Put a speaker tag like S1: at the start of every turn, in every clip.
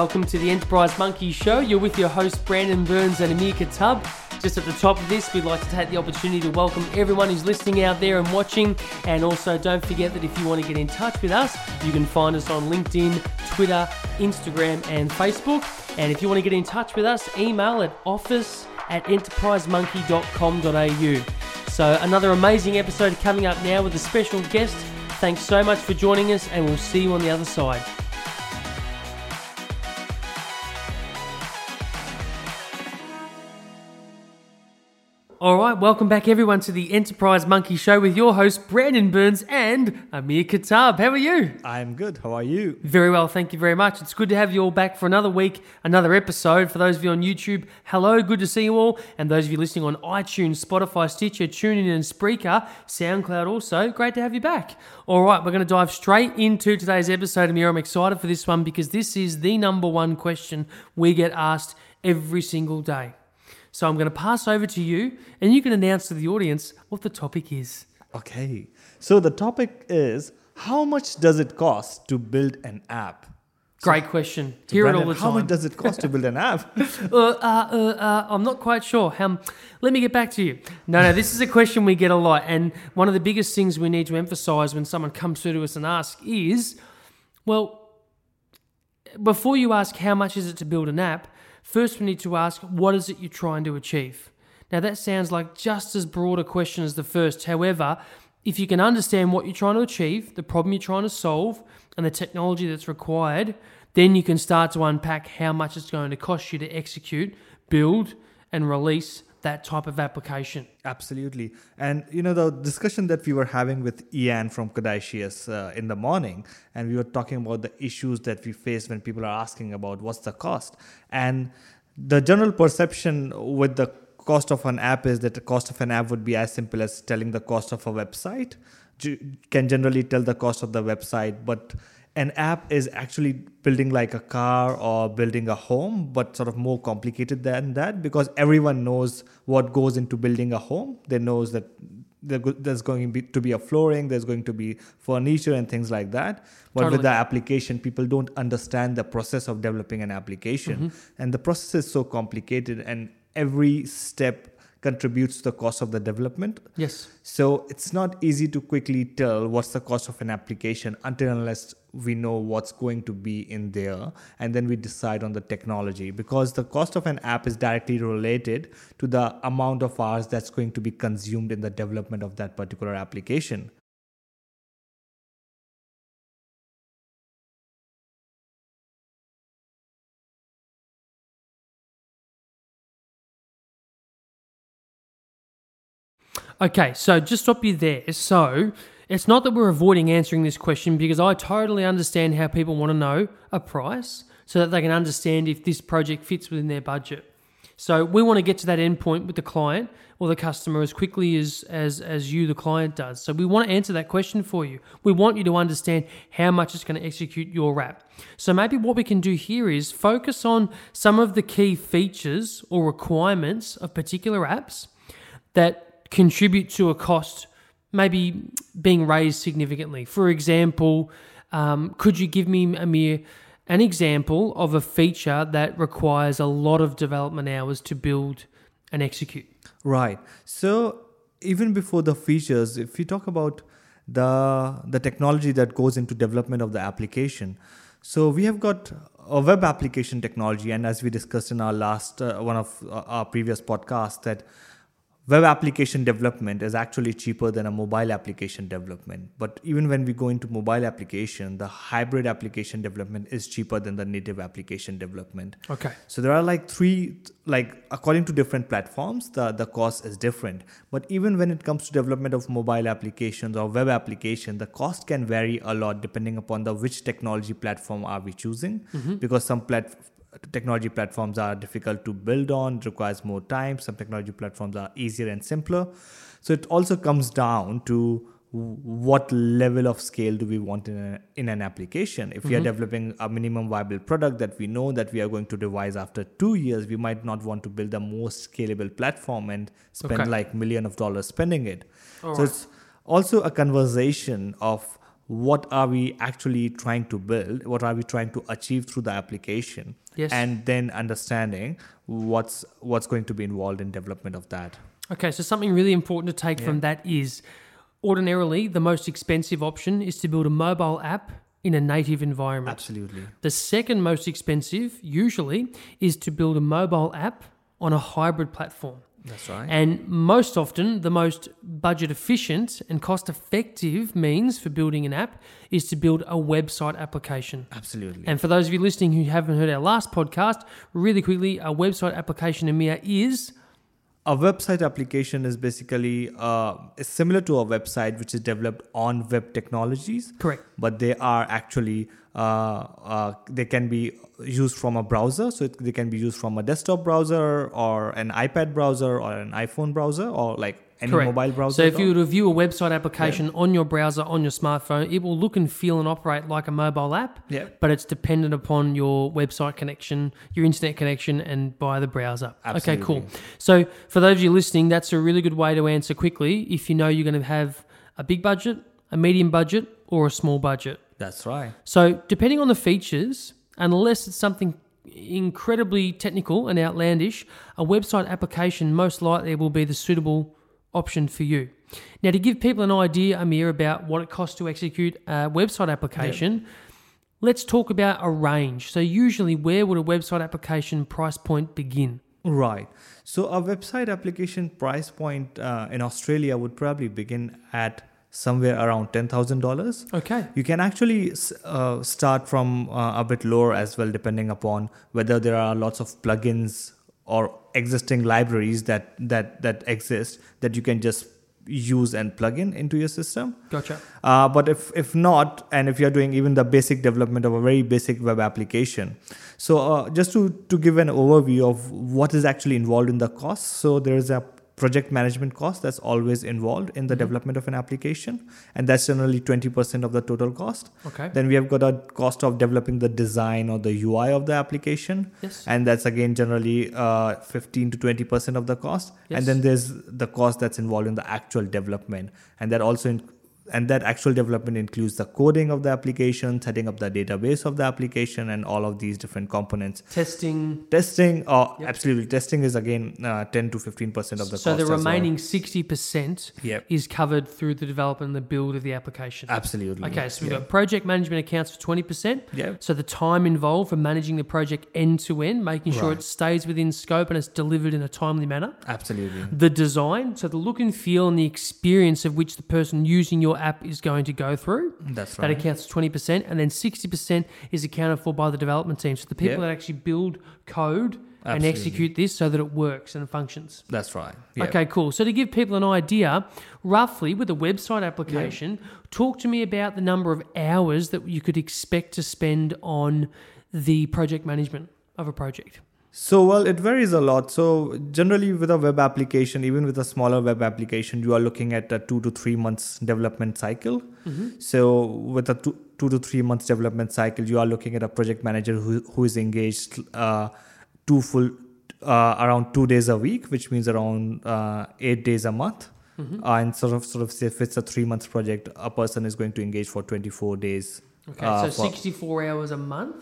S1: Welcome to the Enterprise Monkey Show. You're with your host Brandon Burns and Amir Katab. Just at the top of this, we'd like to take the opportunity to welcome everyone who's listening out there and watching. And also, don't forget that if you want to get in touch with us, you can find us on LinkedIn, Twitter, Instagram, and Facebook. And if you want to get in touch with us, email at office at enterprisemonkey.com.au. So, another amazing episode coming up now with a special guest. Thanks so much for joining us, and we'll see you on the other side. All right, welcome back everyone to the Enterprise Monkey Show with your host Brandon Burns and Amir Katab. How are you?
S2: I'm good. How are you?
S1: Very well, thank you very much. It's good to have you all back for another week, another episode. For those of you on YouTube, hello, good to see you all. And those of you listening on iTunes, Spotify, Stitcher, TuneIn, and Spreaker, SoundCloud also, great to have you back. All right, we're going to dive straight into today's episode. Amir, I'm excited for this one because this is the number one question we get asked every single day. So I'm going to pass over to you, and you can announce to the audience what the topic is.
S2: Okay. So the topic is how much does it cost to build an app?
S1: Great question. Hear
S2: Brandon,
S1: it all the time.
S2: How much does it cost to build an app?
S1: uh, uh, uh, uh, I'm not quite sure. Um, let me get back to you. No, no, this is a question we get a lot. And one of the biggest things we need to emphasize when someone comes through to us and asks is well, before you ask how much is it to build an app, first we need to ask what is it you're trying to achieve? Now, that sounds like just as broad a question as the first. However, if you can understand what you're trying to achieve, the problem you're trying to solve, and the technology that's required, then you can start to unpack how much it's going to cost you to execute, build, and release that type of application.
S2: Absolutely. And you know, the discussion that we were having with Ian from Codicious uh, in the morning, and we were talking about the issues that we face when people are asking about what's the cost. And the general perception with the cost of an app is that the cost of an app would be as simple as telling the cost of a website. Can generally tell the cost of the website, but an app is actually building like a car or building a home, but sort of more complicated than that because everyone knows what goes into building a home. They knows that there's going to be, to be a flooring, there's going to be furniture and things like that. But
S1: Totally.
S2: with the application, people don't understand the process of developing an application, mm-hmm. and the process is so complicated, and every step contributes to the cost of the development.
S1: Yes.
S2: So it's not easy to quickly tell what's the cost of an application until unless we know what's going to be in there and then we decide on the technology because the cost of an app is directly related to the amount of hours that's going to be consumed in the development of that particular application.
S1: Okay, so just stop you there. So it's not that we're avoiding answering this question because I totally understand how people want to know a price so that they can understand if this project fits within their budget. So we want to get to that endpoint with the client or the customer as quickly as, as as you, the client, does. So we want to answer that question for you. We want you to understand how much it's going to execute your app. So maybe what we can do here is focus on some of the key features or requirements of particular apps that contribute to a cost maybe being raised significantly. For example, um, could you give me, Amir, an example of a feature that requires a lot of development hours to build and execute?
S2: Right. So even before the features, if we talk about the the technology that goes into development of the application, so we have got a web application technology, and as we discussed in our last uh, one of uh, our previous podcasts, that web application development is actually cheaper than a mobile application development. But even when we go into mobile application, the hybrid application development is cheaper than the native application development.
S1: Okay.
S2: So there are like three, like according to different platforms, the, the cost is different. But even when it comes to development of mobile applications or web application, the cost can vary a lot depending upon the which technology platform are we choosing. Mm-hmm. Because some plat- technology platforms are difficult to build on, it requires more time. Some technology platforms are easier and simpler. So it also comes down to what level of scale do we want in, a, in an application if we are mm-hmm. developing a minimum viable product that we know that we are going to devise after two years we might not want to build the most scalable platform and spend
S1: Okay.
S2: like million of dollars spending it
S1: All
S2: so
S1: right.
S2: it's also a conversation of what are we actually trying to build, what are we trying to achieve through the application,
S1: Yes.
S2: and then understanding what's what's going to be involved in development of that.
S1: Okay, so something really important to take from that is ordinarily the most expensive option is to build a mobile app in a native environment.
S2: Absolutely.
S1: The second most expensive, usually, is to build a mobile app on a hybrid platform.
S2: That's right.
S1: And most often, the most budget efficient and cost effective means for building an app is to build a website application.
S2: Absolutely.
S1: And for those of you listening who haven't heard our last podcast, really quickly, a website application in EMEA is
S2: a website application is basically uh, is similar to a website which is developed on web technologies
S1: correct.
S2: but they are actually uh, uh, they can be used from a browser so it, they can be used from a desktop browser or an ipad browser or an iphone browser or like any
S1: Correct.
S2: mobile browser
S1: So if you
S2: all.
S1: were to view a website application on your browser on your smartphone, it will look and feel and operate like a mobile app.
S2: Yeah.
S1: But it's dependent upon your website connection, your internet connection, and by the browser. Absolutely. Okay, cool. So for those of you listening, that's a really good way to answer quickly if you know you're going to have a big budget, a medium budget, or a small budget.
S2: that's right
S1: So, depending on the features, unless it's something incredibly technical and outlandish, a website application most likely will be the suitable option for you. Now, to give people an idea, Amir, about what it costs to execute a website application, let's talk about a range. So, usually, where would a website application price point begin?
S2: Right. So a website application price point uh, in Australia would probably begin at somewhere around ten thousand dollars.
S1: Okay.
S2: You can actually uh, start from uh, a bit lower as well, depending upon whether there are lots of plugins or existing libraries that that that exist that you can just use and plug in into your system.
S1: Gotcha.
S2: Uh, but if if not, and if you're doing even the basic development of a very basic web application, so uh, just to to give an overview of what is actually involved in the cost. So there is a project management cost that's always involved in the development of an application, and that's generally twenty percent of the total cost.
S1: Okay.
S2: Then we have got a cost of developing the design or the UI of the application,
S1: Yes.
S2: and that's again generally uh, 15 to 20 percent of the cost
S1: Yes.
S2: and then there's the cost that's involved in the actual development and that also in, and that actual development includes the coding of the application setting up the database of the application and all of these different components
S1: Testing.
S2: testing oh
S1: Yep.
S2: absolutely testing is again uh, 10 to 15 percent of the cost. so the
S1: remaining 60%
S2: Yep.
S1: is covered through the development and the build of the application.
S2: absolutely
S1: Okay, so we've
S2: yeah.
S1: got project management accounts for 20%.
S2: yeah
S1: So the time involved for managing the project end to end, making sure
S2: Right.
S1: it stays within scope and it's delivered in a timely manner.
S2: absolutely
S1: The design, so the look and feel and the experience of which the person using your app is going to go through.
S2: that's right.
S1: That accounts for 20%. And then 60% is accounted for by the development team. So the people
S2: Yeah.
S1: that actually build code and execute this so that it works and functions.
S2: that's right yeah.
S1: Okay, cool. So to give people an idea, roughly with a website application, talk to me about the number of hours that you could expect to spend on the project management of a project.
S2: So, well, it varies a lot. So, generally, with a web application, even with a smaller web application, you are looking at a two to three months development cycle. So, with a two, two to three months development cycle, you are looking at a project manager who, who is engaged uh, two full, uh, around two days a week, which means around uh, eight days a month. Uh, and sort of, sort of, say if it's a three months project, a person is going to engage for 24 days.
S1: Okay,
S2: uh,
S1: so 64 hours a month.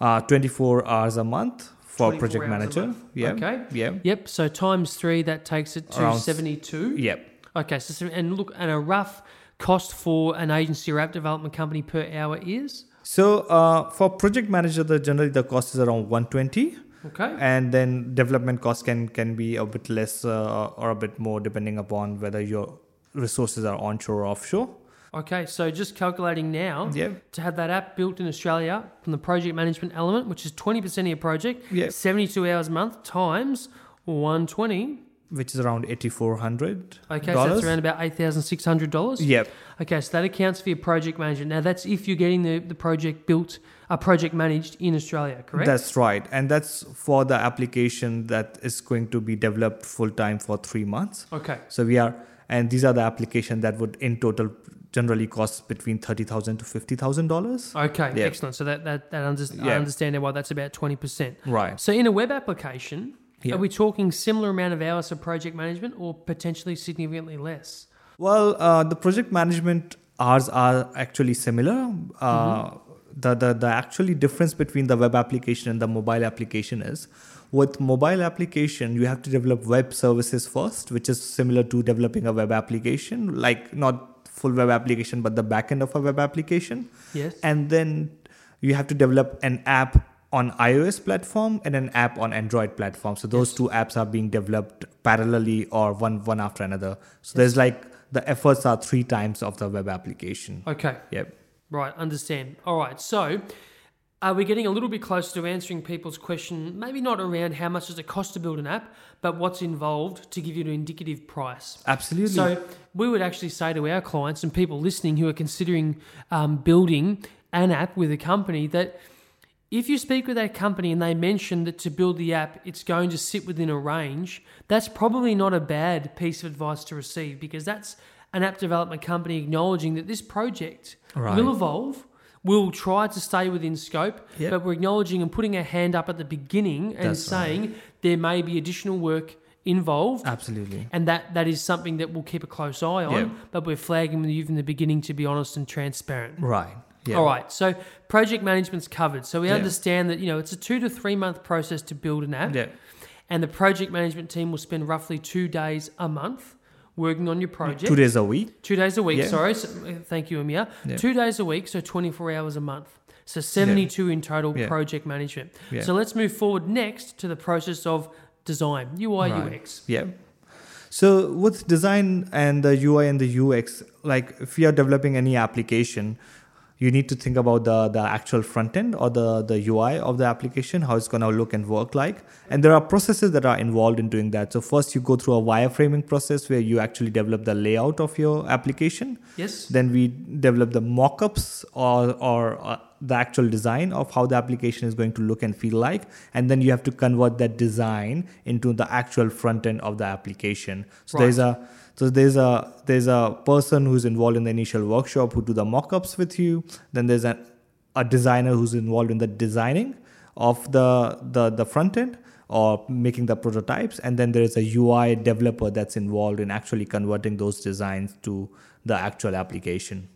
S2: uh, 24 hours a month for
S1: 24
S2: project manager. Yeah.
S1: Okay.
S2: Yeah.
S1: Yep, so times three, that takes it to
S2: Around
S1: 72.
S2: Yep.
S1: Okay, so and look, and a rough cost for an agency or app development company per hour is?
S2: So uh, for project manager, the generally the cost is around 120,
S1: Okay.
S2: and then development cost can can be a bit less uh, or a bit more depending upon whether your resources are onshore or offshore.
S1: Okay, so just calculating now,
S2: Yeah.
S1: to have that app built in Australia from the project management element, which is 20% of your project,
S2: Yeah.
S1: 72 hours a month times 120.
S2: Which is around 8400
S1: Okay, so that's around about $8,600.
S2: Yep.
S1: Okay, so that accounts for your project manager. Now, that's if you're getting the, the project built, a project managed in Australia, correct?
S2: That's right. And that's for the application that is going to be developed full time for three months.
S1: okay.
S2: So we are, and these are the applications that would in total generally costs between thirty thousand to fifty thousand dollars.
S1: Okay,
S2: Yeah.
S1: excellent. So that, that, that under, I understand why that's about 20%.
S2: Right.
S1: So in a web application,
S2: Yeah.
S1: are we talking similar amount of hours of project management or potentially significantly less?
S2: Well, uh, the project management hours are actually similar. Uh, the, the the actually difference between the web application and the mobile application is with mobile application you have to develop web services first which is similar to developing a web application like not full web application but the backend of a web application
S1: Yes.
S2: and then you have to develop an app on iOS platform and an app on Android platform. So those two apps are being developed parallelly or one one after another. So there's like the efforts are three times of the web application.
S1: Okay.
S2: Yep.
S1: Right, understand. All right, so are we getting a little bit closer to answering people's question? Maybe not around how much does it cost to build an app, but what's involved to give you an indicative price.
S2: Absolutely.
S1: So we would actually say to our clients and people listening who are considering um, building an app with a company that if you speak with that company and they mention that to build the app, it's going to sit within a range, that's probably not a bad piece of advice to receive because that's an app development company acknowledging that this project
S2: Right.
S1: will evolve. We'll try to stay within scope,
S2: Yep.
S1: but we're acknowledging and putting a hand up at the beginning and
S2: That's right.
S1: saying there may be additional work involved
S2: Absolutely.
S1: and that that is something that we'll keep a close eye on.
S2: Yeah.
S1: But we're flagging with you from the beginning to be honest and transparent.
S2: Right. Yeah.
S1: All right. So project management's covered. So we
S2: Yeah.
S1: understand that you know it's a two to three month process to build an app,
S2: Yeah.
S1: and the project management team will spend roughly two days a month working on your project.
S2: Two days a week.
S1: Two days a week.
S2: Yeah.
S1: Sorry. So, uh, thank you, Amir.
S2: Yeah.
S1: Two days a week, so twenty four hours a month. So seventy two in total
S2: Yeah.
S1: project management.
S2: Yeah.
S1: So let's move forward next to the process of design, UI,
S2: Right.
S1: UX.
S2: Yeah. So with design and the UI and the UX, like if you are developing any application, you need to think about the the actual front end or the the UI of the application, how it's gonna look and work like. And there are processes that are involved in doing that. So first you go through a wireframing process where you actually develop the layout of your application.
S1: Yes.
S2: Then we develop the mock-ups or or uh, the actual design of how the application is going to look and feel like, and then you have to convert that design into the actual front end of the application. So
S1: Right.
S2: there's a so there's a there's a person who's involved in the initial workshop who do the mock-ups with you. Then there's a a designer who's involved in the designing of the the the front end or making the prototypes and then there is a UI developer that's involved in actually converting those designs to the actual application.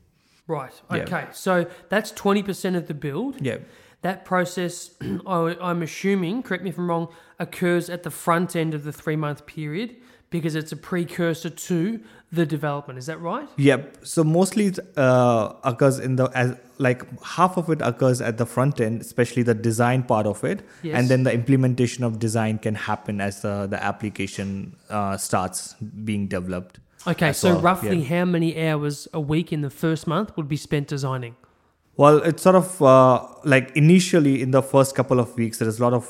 S1: Right.
S2: Yeah.
S1: Okay. So that's 20% of the build.
S2: Yeah.
S1: That process, I'm assuming, correct me if I'm wrong, occurs at the front end of the three month period because it's a precursor to the development. Is that right?
S2: Yep. So mostly it uh, occurs in the as like half of it occurs at the front end, especially the design part of it,
S1: Yes.
S2: and then the implementation of design can happen as the the application uh, starts being developed.
S1: Okay. So
S2: well.
S1: roughly
S2: Yeah.
S1: how many hours a week in the first month would be spent designing?
S2: Well, it's sort of uh, like initially in the first couple of weeks, there is a lot of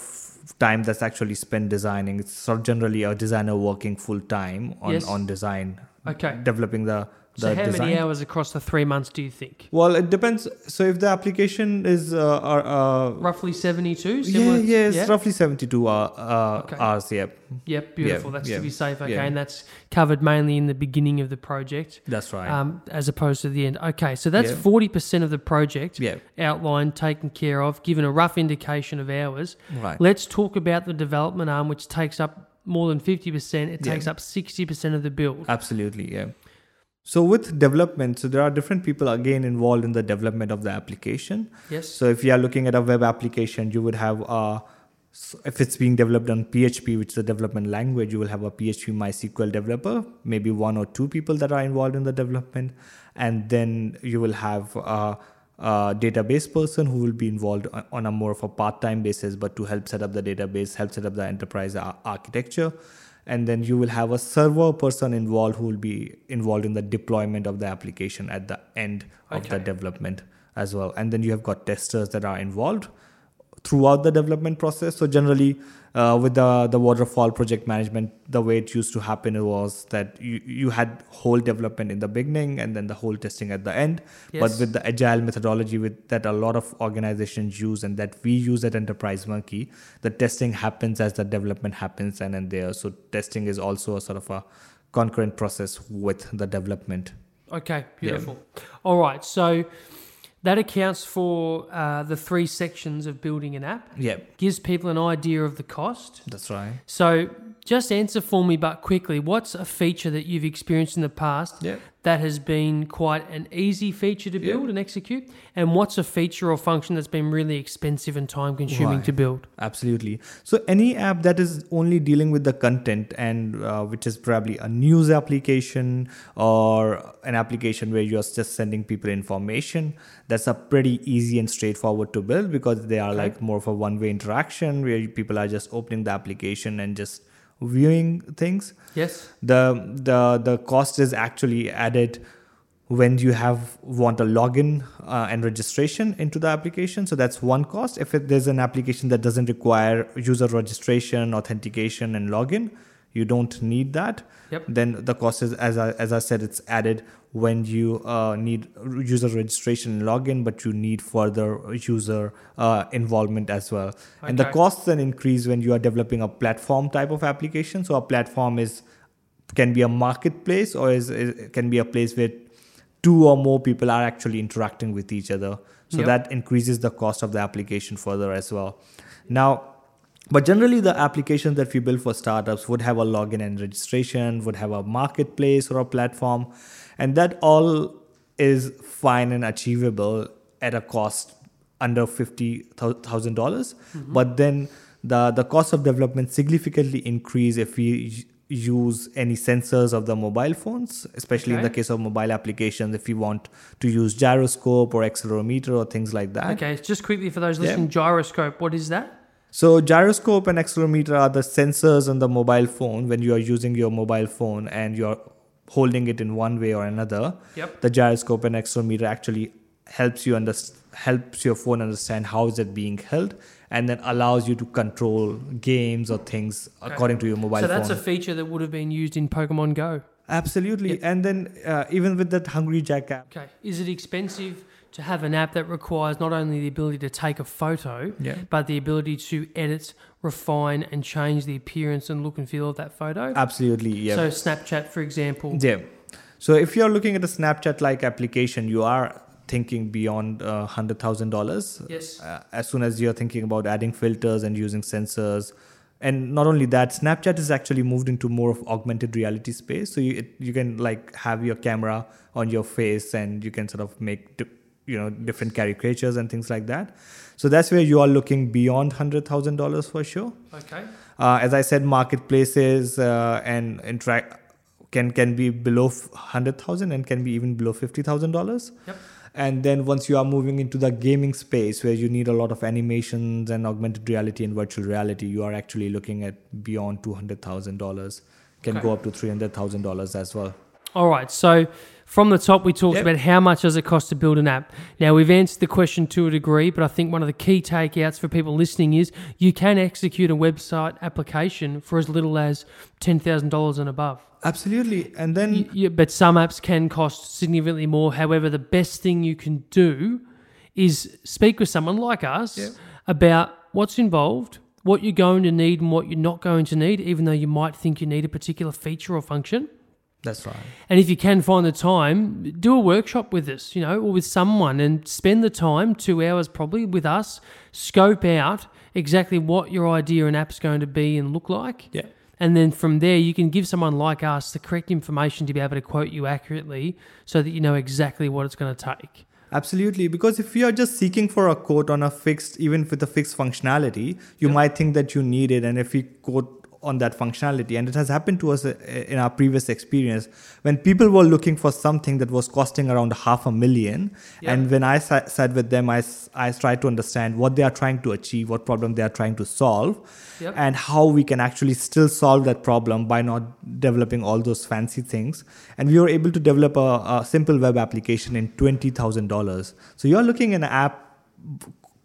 S2: time that's actually spent designing. It's sort of generally a designer working full time on,
S1: Yes.
S2: on design,
S1: Okay.
S2: developing the, the
S1: So how
S2: design.
S1: many hours across the three months do you think?
S2: Well, it depends. So if the application is uh, uh, uh,
S1: Roughly 72?
S2: yeah, yeah,
S1: yeah?
S2: roughly 72 uh, uh,
S1: Okay.
S2: hours. Yeah,
S1: Yep, beautiful. that's
S2: yeah,
S1: to be safe. Okay,
S2: yeah.
S1: and that's covered mainly in the beginning of the project.
S2: that's right.
S1: um, as opposed to the end. Okay, so that's forty percent of the project
S2: yeah,
S1: outlined, taken care of, given a rough indication of hours.
S2: right.
S1: Let's talk about the development arm, which takes up more than fifty percent. It
S2: Yeah.
S1: takes up sixty percent of the build.
S2: Absolutely, yeah. So with development, so there are different people again involved in the development of the application.
S1: Yes.
S2: So if you are looking at a web application, you would have a if it's being developed on PHP, which is the development language, you will have a PHP MySQL developer, maybe one or two people that are involved in the development, and then you will have a, a database person who will be involved on- a more of a part-time basis, but to help set up the database, help set up the enterprise ar- architecture. And then you will have a server person involved who will be involved in the deployment of the application at the end of the development as well. And then you have got testers that are involved throughout the development process. So generally, uh, with the the waterfall project management, the way it used to happen was that you you had whole development in the beginning and then the whole testing at the end. But with the agile methodology, with that a lot of organizations use and that we use at Enterprise Monkey, the testing happens as the development happens and then there. So testing is also a sort of a concurrent process with the development.
S1: Okay, beautiful. All right, so that accounts for uh, the three sections of building an app.
S2: Yeah,
S1: Gives people an idea of the cost.
S2: that's right.
S1: So just answer for me, but quickly. What's a feature that you've experienced in the past that has been quite an easy feature to build and execute? And what's a feature or function that's been really expensive and time consuming
S2: Right.
S1: to build?
S2: Absolutely. So any app that is only dealing with the content and uh, which is probably a news application or an application where you're just sending people information, that's a pretty easy and straightforward to build because they are
S1: Okay.
S2: like more of a one-way interaction where people are just opening the application and just viewing things.
S1: Yes.
S2: The the the cost is actually added when you have want a login uh, and registration into the application so that's one cost if it, there's an application that doesn't require user registration authentication and login you don't need that
S1: Yep.
S2: then the cost is as I, as I said it's added when you uh, need user registration and login but you need further user uh, involvement as well and the
S1: Okay.
S2: costs then increase when you are developing a platform type of application so a platform is can be a marketplace or is, is can be a place where two or more people are actually interacting with each other so
S1: Yep.
S2: that increases the cost of the application further as well now but generally the applications that we build for startups would have a login and registration would have a marketplace or a platform and that all is fine and achievable at a cost under $50000 mm-hmm. but then the the cost of development significantly increase if we use any sensors of the mobile phones especially in the case of mobile applications if you want to use gyroscope or accelerometer or things like that
S1: Okay, just quickly for those
S2: Yeah.
S1: listening, gyroscope, what is that?
S2: So gyroscope and accelerometer are the sensors on the mobile phone when you are using your mobile phone and you're holding it in one way or another.
S1: Yep.
S2: The gyroscope and accelerometer actually helps you understand helps your phone understand how is it being held and then allows you to control games or things according to your mobile phone.
S1: so that's
S2: phone.
S1: a feature that would have been used in Pokemon Go.
S2: Absolutely. And then uh, even with that Hungry Jack app.
S1: Okay, is it expensive to have an app that requires not only the ability to take a photo,
S2: Yeah.
S1: but the ability to edit, refine, and change the appearance and look and feel of that photo?
S2: Absolutely. Yeah.
S1: So Snapchat, for example.
S2: Yeah. So if you're looking at a Snapchat like application, you are thinking beyond uh, $100,000.
S1: Yes.
S2: Uh, as soon as you're thinking about adding filters and using sensors. And not only that, Snapchat is actually moved into more of augmented reality space. So you, it, you can like have your camera on your face and you can sort of make, you know, different caricatures and things like that. So that's where you are looking beyond $100,000 for sure.
S1: Okay.
S2: Uh, as I said, marketplaces uh, and interact can can be below hundred thousand and can be even below fifty thousand dollars.
S1: Yep.
S2: And then once you are moving into the gaming space where you need a lot of animations and augmented reality and virtual reality, you are actually looking at beyond two hundred thousand dollars. Can
S1: Okay.
S2: go up to three hundred thousand dollars as well.
S1: All right. So from the top, we talked
S2: Yep.
S1: about how much does it cost to build an app. Now we've answered the question to a degree, but I think one of the key takeouts for people listening is you can execute a website application for as little as ten thousand dollars and above.
S2: Absolutely. And then
S1: Y- yeah, but some apps can cost significantly more. However, the best thing you can do is speak with someone like us
S2: Yeah.
S1: about what's involved, what you're going to need, and what you're not going to need, even though you might think you need a particular feature or function.
S2: That's right.
S1: And if you can find the time, do a workshop with us, you know, or with someone and spend the time, two hours probably, with us, scope out exactly what your idea and app's going to be and look like.
S2: Yeah.
S1: And then from there, you can give someone like us the correct information to be able to quote you accurately so that you know exactly what it's going to take.
S2: Absolutely, because if you are just seeking for a quote on a fixed, even with a fixed functionality, you might think that you need it. And if we quote on that functionality, and it has happened to us uh, in our previous experience, when people were looking for something that was costing around half a million,
S1: Yeah.
S2: and when I sa- sat with them, I, s- I tried to understand what they are trying to achieve, what problem they are trying to solve,
S1: Yep.
S2: and how we can actually still solve that problem by not developing all those fancy things. And we were able to develop a, a simple web application in $20,000. So you're looking at an app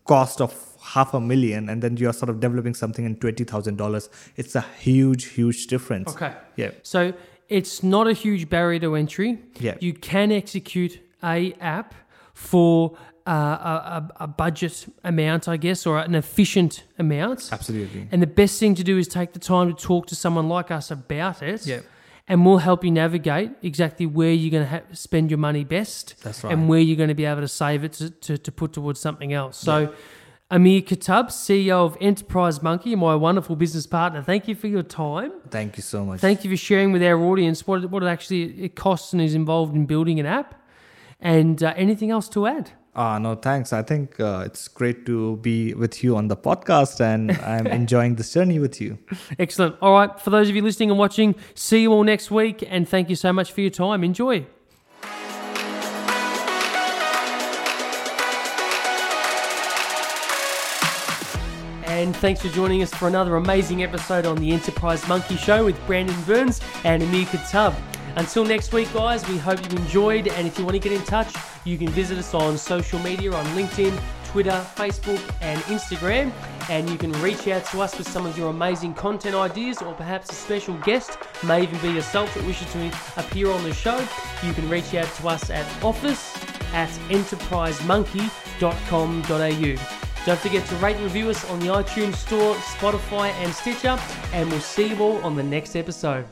S2: cost of half a million and then you're sort of developing something in $20,000. It's a huge, huge difference.
S1: Okay.
S2: Yeah.
S1: So it's not a huge barrier to entry.
S2: Yeah.
S1: You can execute a app for uh, a, a, a budget amount, I guess, or an efficient amount.
S2: Absolutely.
S1: And the best thing to do is take the time to talk to someone like us about it.
S2: Yeah.
S1: And we'll help you navigate exactly where you're going to ha- spend your money best
S2: That's right.
S1: and where you're going to be able to save it to, to, to put towards something else. So Amir Katab, CEO of Enterprise Monkey, my wonderful business partner. Thank you for your time.
S2: Thank you so much.
S1: Thank you for sharing with our audience what, what it actually it costs and is involved in building an app. And uh, anything else to add?
S2: Ah, no, thanks. I think uh, it's great to be with you on the podcast, and I'm enjoying this journey with you.
S1: Excellent. All right, for those of you listening and watching, see you all next week, and thank you so much for your time. Enjoy. And thanks for joining us for another amazing episode on the Enterprise Monkey Show with Brandon Burns and Amir Katab. Until next week, guys, we hope you've enjoyed. And if you want to get in touch, you can visit us on social media on LinkedIn, Twitter, Facebook, and Instagram. And you can reach out to us with some of your amazing content ideas, or perhaps a special guest, may even be yourself that wishes to appear on the show. You can reach out to us at office at enterprisemonkey.com.au. Don't forget to rate and review us on the iTunes Store, Spotify, and Stitcher, and we'll see you all on the next episode.